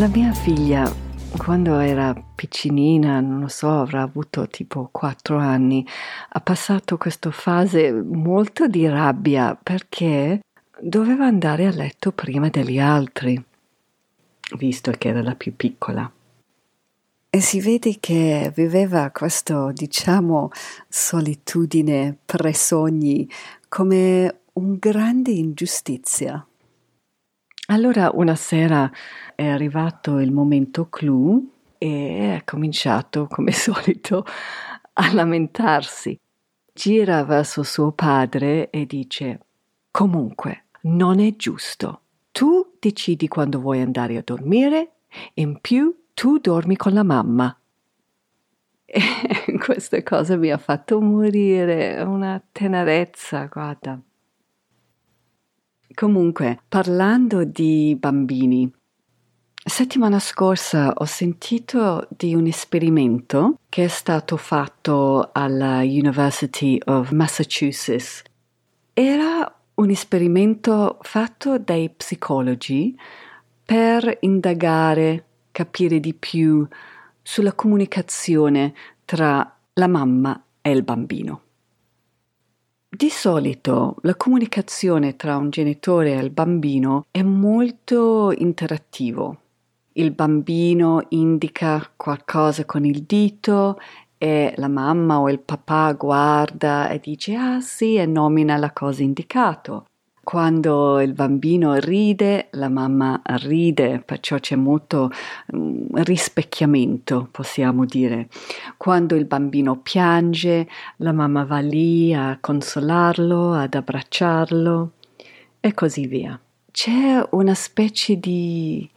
La mia figlia, quando era piccinina, non lo so, avrà avuto tipo quattro anni, ha passato questa fase molto di rabbia perché doveva andare a letto prima degli altri, visto che era la più piccola. E si vede che viveva questo, diciamo, solitudine pre-sogni come un grande ingiustizia. Allora una sera è arrivato il momento clou e ha cominciato come solito a lamentarsi. Gira verso suo padre e dice Comunque, non è giusto. Tu decidi quando vuoi andare a dormire, in più tu dormi con la mamma. E questa cosa mi ha fatto morire, una tenerezza, guarda. Comunque, parlando di bambini, settimana scorsa ho sentito di un esperimento che è stato fatto alla University of Massachusetts. Era un esperimento fatto dai psicologi per indagare, capire di più sulla comunicazione tra la mamma e il bambino. Di solito la comunicazione tra un genitore e il bambino è molto interattivo. Il bambino indica qualcosa con il dito e la mamma o il papà guarda e dice ah sì e nomina la cosa indicata. Quando il bambino ride, la mamma ride, perciò c'è molto um, rispecchiamento, possiamo dire. Quando il bambino piange, la mamma va lì a consolarlo, ad abbracciarlo e così via. C'è una specie di,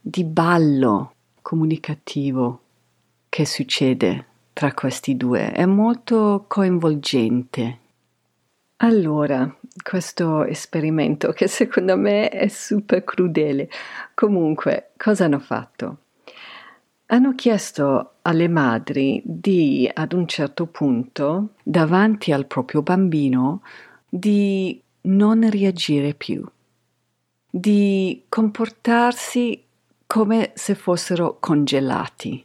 di ballo comunicativo che succede tra questi due, è molto coinvolgente. Allora, questo esperimento che secondo me è super crudele. Comunque, cosa hanno fatto? Hanno chiesto alle madri di, ad un certo punto, davanti al proprio bambino, di non reagire più, di comportarsi come se fossero congelati.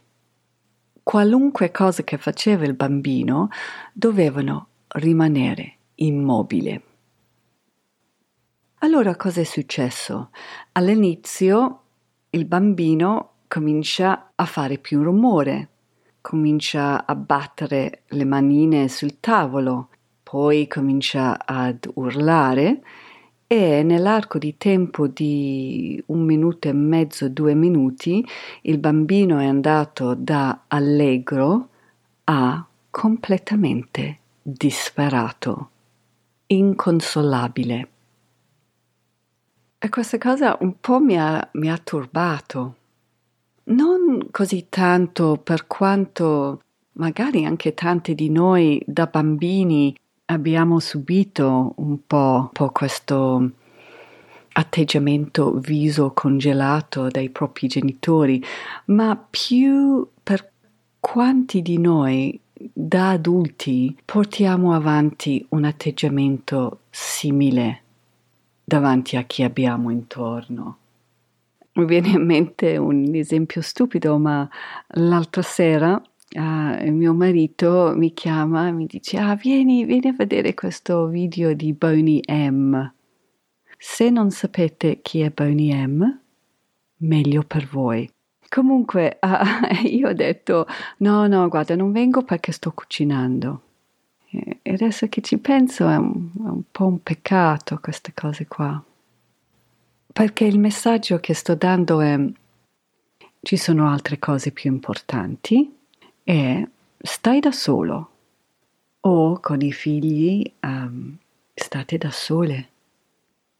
Qualunque cosa che faceva il bambino dovevano rimanere immobile. Allora cosa è successo? All'inizio il bambino comincia a fare più rumore, comincia a battere le manine sul tavolo, poi comincia ad urlare e nell'arco di tempo di un minuto e mezzo, due minuti, il bambino è andato da allegro a completamente disperato, inconsolabile. E questa cosa un po' mi ha, mi ha turbato. Non così tanto per quanto magari anche tanti di noi da bambini abbiamo subito un po', un po questo atteggiamento viso congelato dai propri genitori, ma più per quanti di noi da adulti portiamo avanti un atteggiamento simile davanti a chi abbiamo intorno. Mi viene in mente un esempio stupido, ma l'altra sera uh, mio marito mi chiama e mi dice: Ah, vieni, vieni a vedere questo video di Boney M. Se non sapete chi è Boney M, meglio per voi. Comunque, uh, io ho detto: No, no, guarda, non vengo perché sto cucinando. E adesso che ci penso è un, è un po' un peccato queste cose qua. Perché il messaggio che sto dando è ci sono altre cose più importanti e stai da solo o con i figli um, state da sole.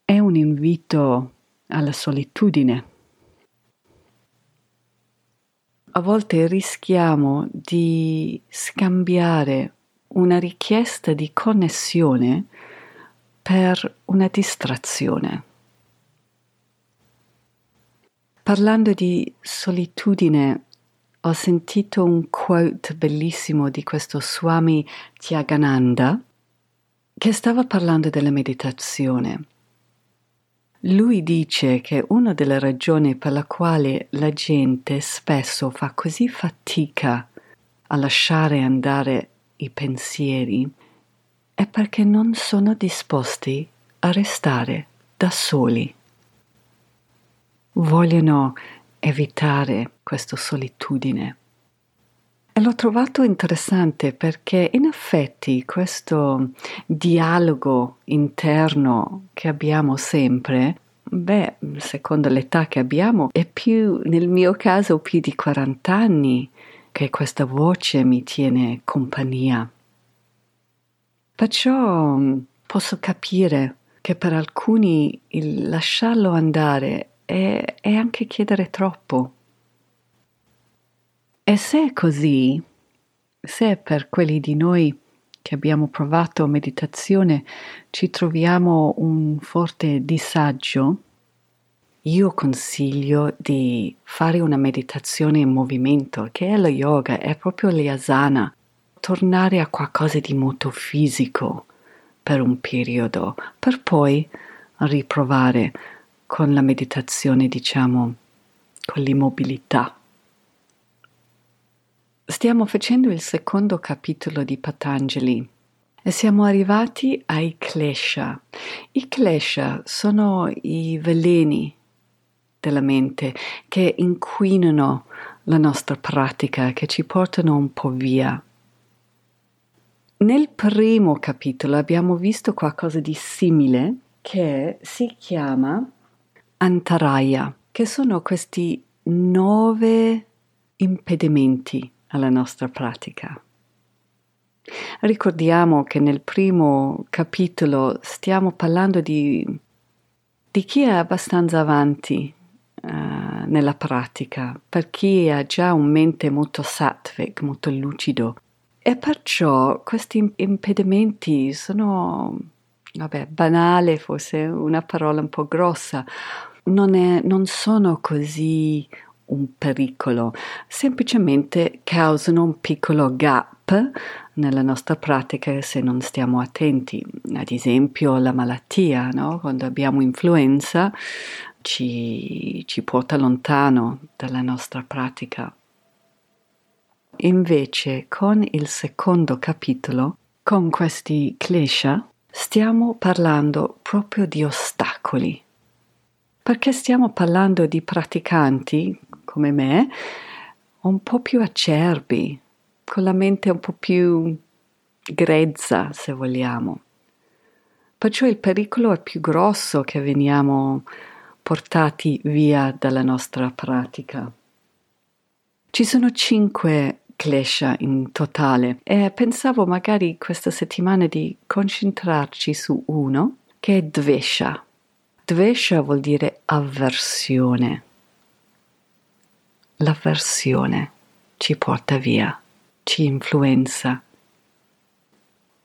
È un invito alla solitudine. A volte rischiamo di scambiare una richiesta di connessione per una distrazione. Parlando di solitudine, ho sentito un quote bellissimo di questo Swami Tyagananda che stava parlando della meditazione. Lui dice che una delle ragioni per la quale la gente spesso fa così fatica a lasciare andare i pensieri è perché non sono disposti a restare da soli. Vogliono evitare questa solitudine. E l'ho trovato interessante perché in effetti questo dialogo interno che abbiamo sempre, beh, secondo l'età che abbiamo, è più, nel mio caso, più di 40 anni che questa voce mi tiene compagnia. Perciò mm, posso capire che per alcuni il lasciarlo andare è, è anche chiedere troppo. E se è così, se per quelli di noi che abbiamo provato meditazione ci troviamo un forte disagio, io consiglio di fare una meditazione in movimento, che è lo yoga, è proprio l'asana, tornare a qualcosa di molto fisico per un periodo, per poi riprovare con la meditazione, diciamo, con l'immobilità. Stiamo facendo il secondo capitolo di Patanjali e siamo arrivati ai klesha. I klesha sono i veleni della mente che inquinano la nostra pratica, che ci portano un po' via. Nel primo capitolo abbiamo visto qualcosa di simile che si chiama Antaraya, che sono questi nove impedimenti alla nostra pratica. Ricordiamo che nel primo capitolo stiamo parlando di, di chi è abbastanza avanti uh, nella pratica, per chi ha già un mente molto sattvic, molto lucido. E perciò questi impedimenti sono, vabbè, banale, forse una parola un po' grossa, non, è, non sono così un pericolo, semplicemente causano un piccolo gap nella nostra pratica se non stiamo attenti. Ad esempio la malattia, no? quando abbiamo influenza ci, ci porta lontano dalla nostra pratica. Invece con il secondo capitolo, con questi klesha, stiamo parlando proprio di ostacoli perché stiamo parlando di praticanti come me, un po' più acerbi, con la mente un po' più grezza, se vogliamo. Perciò il pericolo è più grosso che veniamo portati via dalla nostra pratica. Ci sono cinque klesha in totale e pensavo magari questa settimana di concentrarci su uno che è dvesha. Dvesha vuol dire avversione l'avversione ci porta via, ci influenza.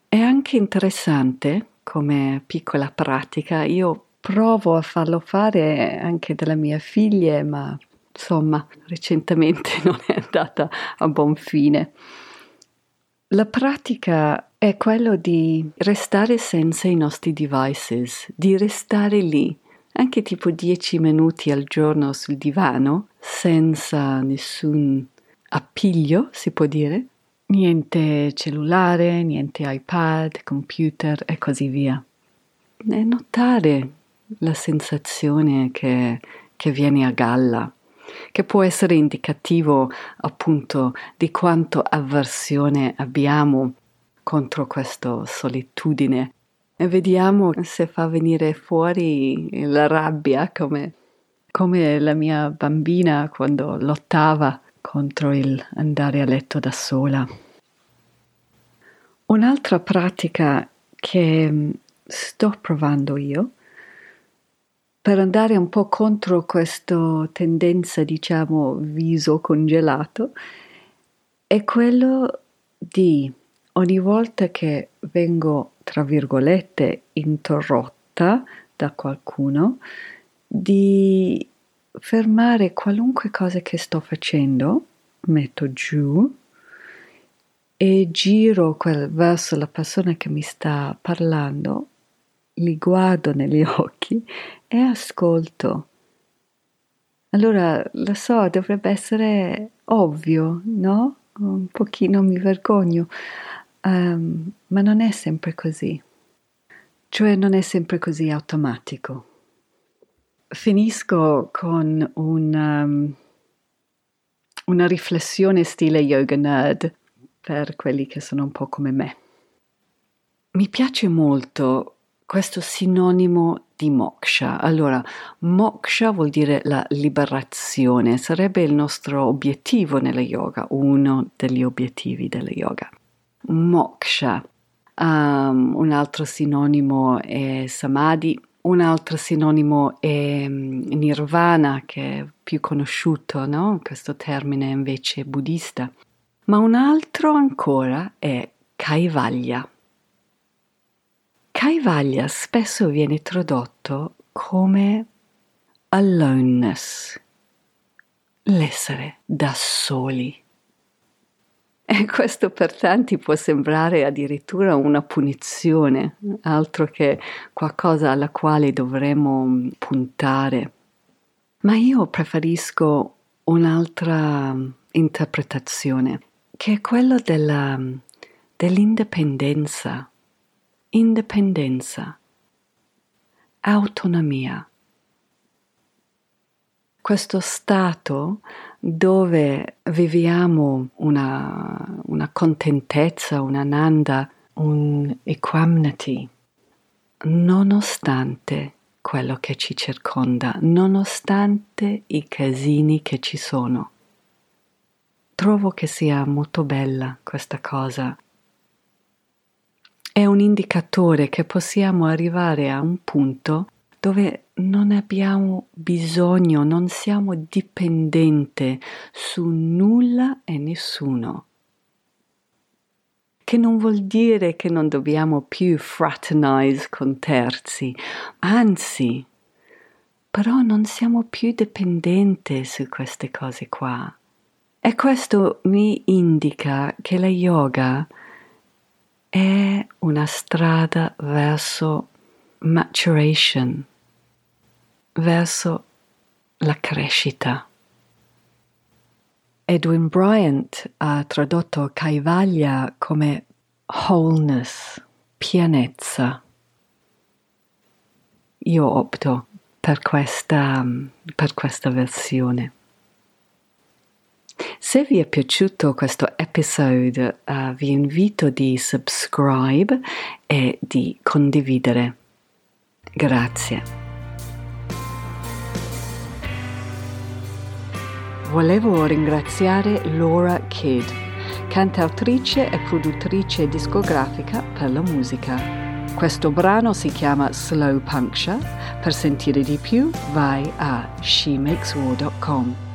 È anche interessante come piccola pratica, io provo a farlo fare anche delle mie figlie, ma insomma recentemente non è andata a buon fine. La pratica è quello di restare senza i nostri devices, di restare lì, anche tipo 10 minuti al giorno sul divano, senza nessun appiglio, si può dire, niente cellulare, niente iPad, computer e così via. E notare la sensazione che, che viene a galla, che può essere indicativo appunto di quanto avversione abbiamo contro questa solitudine e vediamo se fa venire fuori la rabbia come, come la mia bambina quando lottava contro il andare a letto da sola. Un'altra pratica che sto provando io per andare un po' contro questa tendenza, diciamo, viso congelato, è quello di ogni volta che vengo, tra virgolette, interrotta da qualcuno, di fermare qualunque cosa che sto facendo, metto giù e giro quel, verso la persona che mi sta parlando, li guardo negli occhi e ascolto. Allora, lo so, dovrebbe essere ovvio, no? Un pochino mi vergogno, um, ma non è sempre così. Cioè non è sempre così automatico. Finisco con un, um, una riflessione stile yoga nerd per quelli che sono un po' come me. Mi piace molto questo sinonimo di moksha. Allora, moksha vuol dire la liberazione, sarebbe il nostro obiettivo nella yoga, uno degli obiettivi della yoga. Moksha. Um, un altro sinonimo è samadhi, un altro sinonimo è mm, nirvana, che è più conosciuto, no? questo termine invece buddista. Ma un altro ancora è kaivalya. Kaivalya spesso viene tradotto come aloneness, l'essere da soli. E questo per tanti può sembrare addirittura una punizione, altro che qualcosa alla quale dovremmo puntare. Ma io preferisco un'altra interpretazione, che è quella della, dell'indipendenza. Indipendenza, autonomia. Questo stato dove viviamo una, una contentezza, una nanda, un equanimity, nonostante quello che ci circonda, nonostante i casini che ci sono. Trovo che sia molto bella questa cosa. È un indicatore che possiamo arrivare a un punto dove non abbiamo bisogno, non siamo dipendenti su nulla e nessuno. Che non vuol dire che non dobbiamo più fraternize con terzi, anzi, però non siamo più dipendenti su queste cose qua. E questo mi indica che la yoga è una strada verso maturation verso la crescita. Edwin Bryant ha tradotto Kaivalya come wholeness, pienezza. Io opto per questa, per questa versione. Se vi è piaciuto questo episodio, uh, vi invito di subscribe e di condividere. Grazie. Volevo ringraziare Laura Kidd, cantautrice e produttrice discografica per la musica. Questo brano si chiama Slow Puncture. Per sentire di più vai a shemakeswar.com.